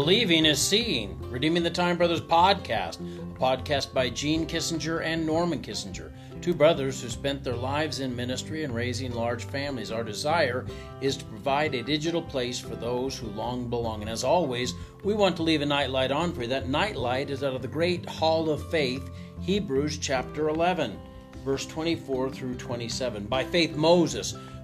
Believing is Seeing, Redeeming the Time Brothers podcast, a podcast by Gene Kissinger and Norman Kissinger, two brothers who spent their lives in ministry and raising large families. Our desire is to provide a digital place for those who long belong. And as always, we want to leave a nightlight on for you. That nightlight is out of the great hall of faith, Hebrews chapter 11, verse 24 through 27. By faith, Moses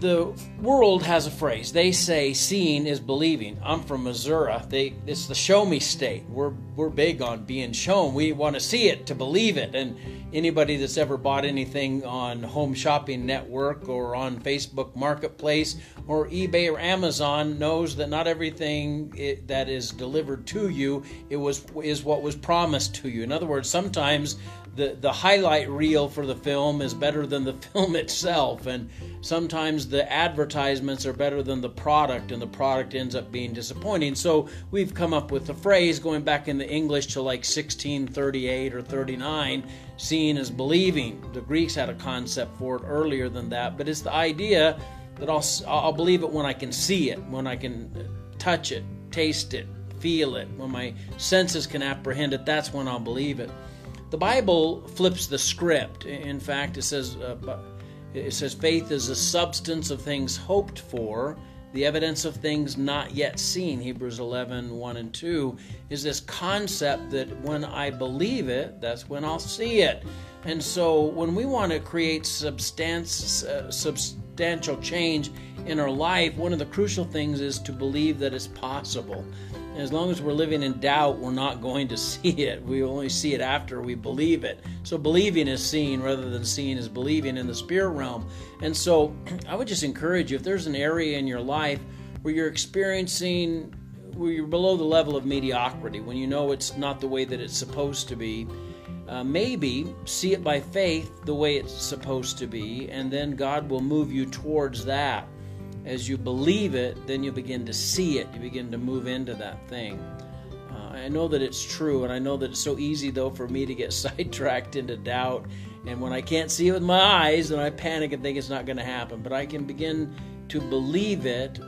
the world has a phrase. They say seeing is believing. I'm from Missouri. They it's the show me state. We're we're big on being shown. We want to see it to believe it. And anybody that's ever bought anything on Home Shopping Network or on Facebook Marketplace or eBay or Amazon knows that not everything it, that is delivered to you it was is what was promised to you. In other words, sometimes the, the highlight reel for the film is better than the film itself, and sometimes the advertisements are better than the product, and the product ends up being disappointing. So we've come up with the phrase going back in the English to like 1638 or 39 seeing is believing. The Greeks had a concept for it earlier than that, but it's the idea that I'll, I'll believe it when I can see it, when I can touch it, taste it, feel it, when my senses can apprehend it, that's when I'll believe it. The Bible flips the script. In fact, it says uh, it says faith is the substance of things hoped for, the evidence of things not yet seen. Hebrews 11, 1 and 2 is this concept that when I believe it, that's when I'll see it. And so when we want to create substance, uh, substantial change in our life, one of the crucial things is to believe that it's possible. As long as we're living in doubt, we're not going to see it. We only see it after we believe it. So believing is seeing rather than seeing is believing in the spirit realm. And so I would just encourage you if there's an area in your life where you're experiencing where you're below the level of mediocrity, when you know it's not the way that it's supposed to be, uh, maybe see it by faith the way it's supposed to be, and then God will move you towards that as you believe it, then you begin to see it. You begin to move into that thing. Uh, I know that it's true, and I know that it's so easy, though, for me to get sidetracked into doubt. And when I can't see it with my eyes, then I panic and think it's not going to happen. But I can begin to believe it,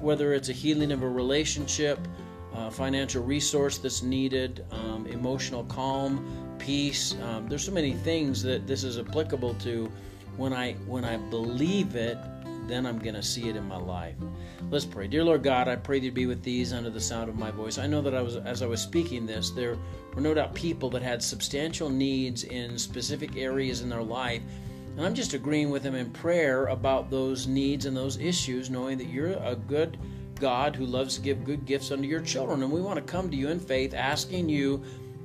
whether it's a healing of a relationship, uh, financial resource that's needed, um, emotional calm, peace. Um, there's so many things that this is applicable to. When I when I believe it, then I'm going to see it in my life. Let's pray. Dear Lord God, I pray you be with these under the sound of my voice. I know that I was as I was speaking this, there were no doubt people that had substantial needs in specific areas in their life. And I'm just agreeing with them in prayer about those needs and those issues, knowing that you're a good God who loves to give good gifts unto your children. And we want to come to you in faith, asking you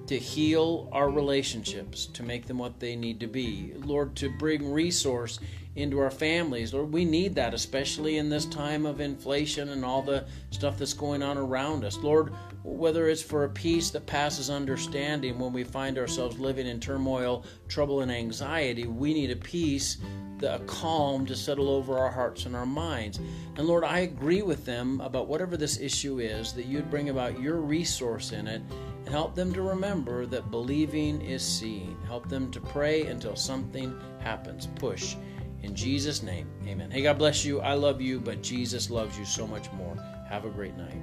to heal our relationships, to make them what they need to be. Lord, to bring resource into our families. Lord, we need that, especially in this time of inflation and all the stuff that's going on around us. Lord, whether it's for a peace that passes understanding when we find ourselves living in turmoil, trouble, and anxiety, we need a peace, a calm to settle over our hearts and our minds. And Lord, I agree with them about whatever this issue is, that you'd bring about your resource in it help them to remember that believing is seeing. Help them to pray until something happens. Push in Jesus' name, amen. Hey, God bless you. I love you, but Jesus loves you so much more. Have a great night.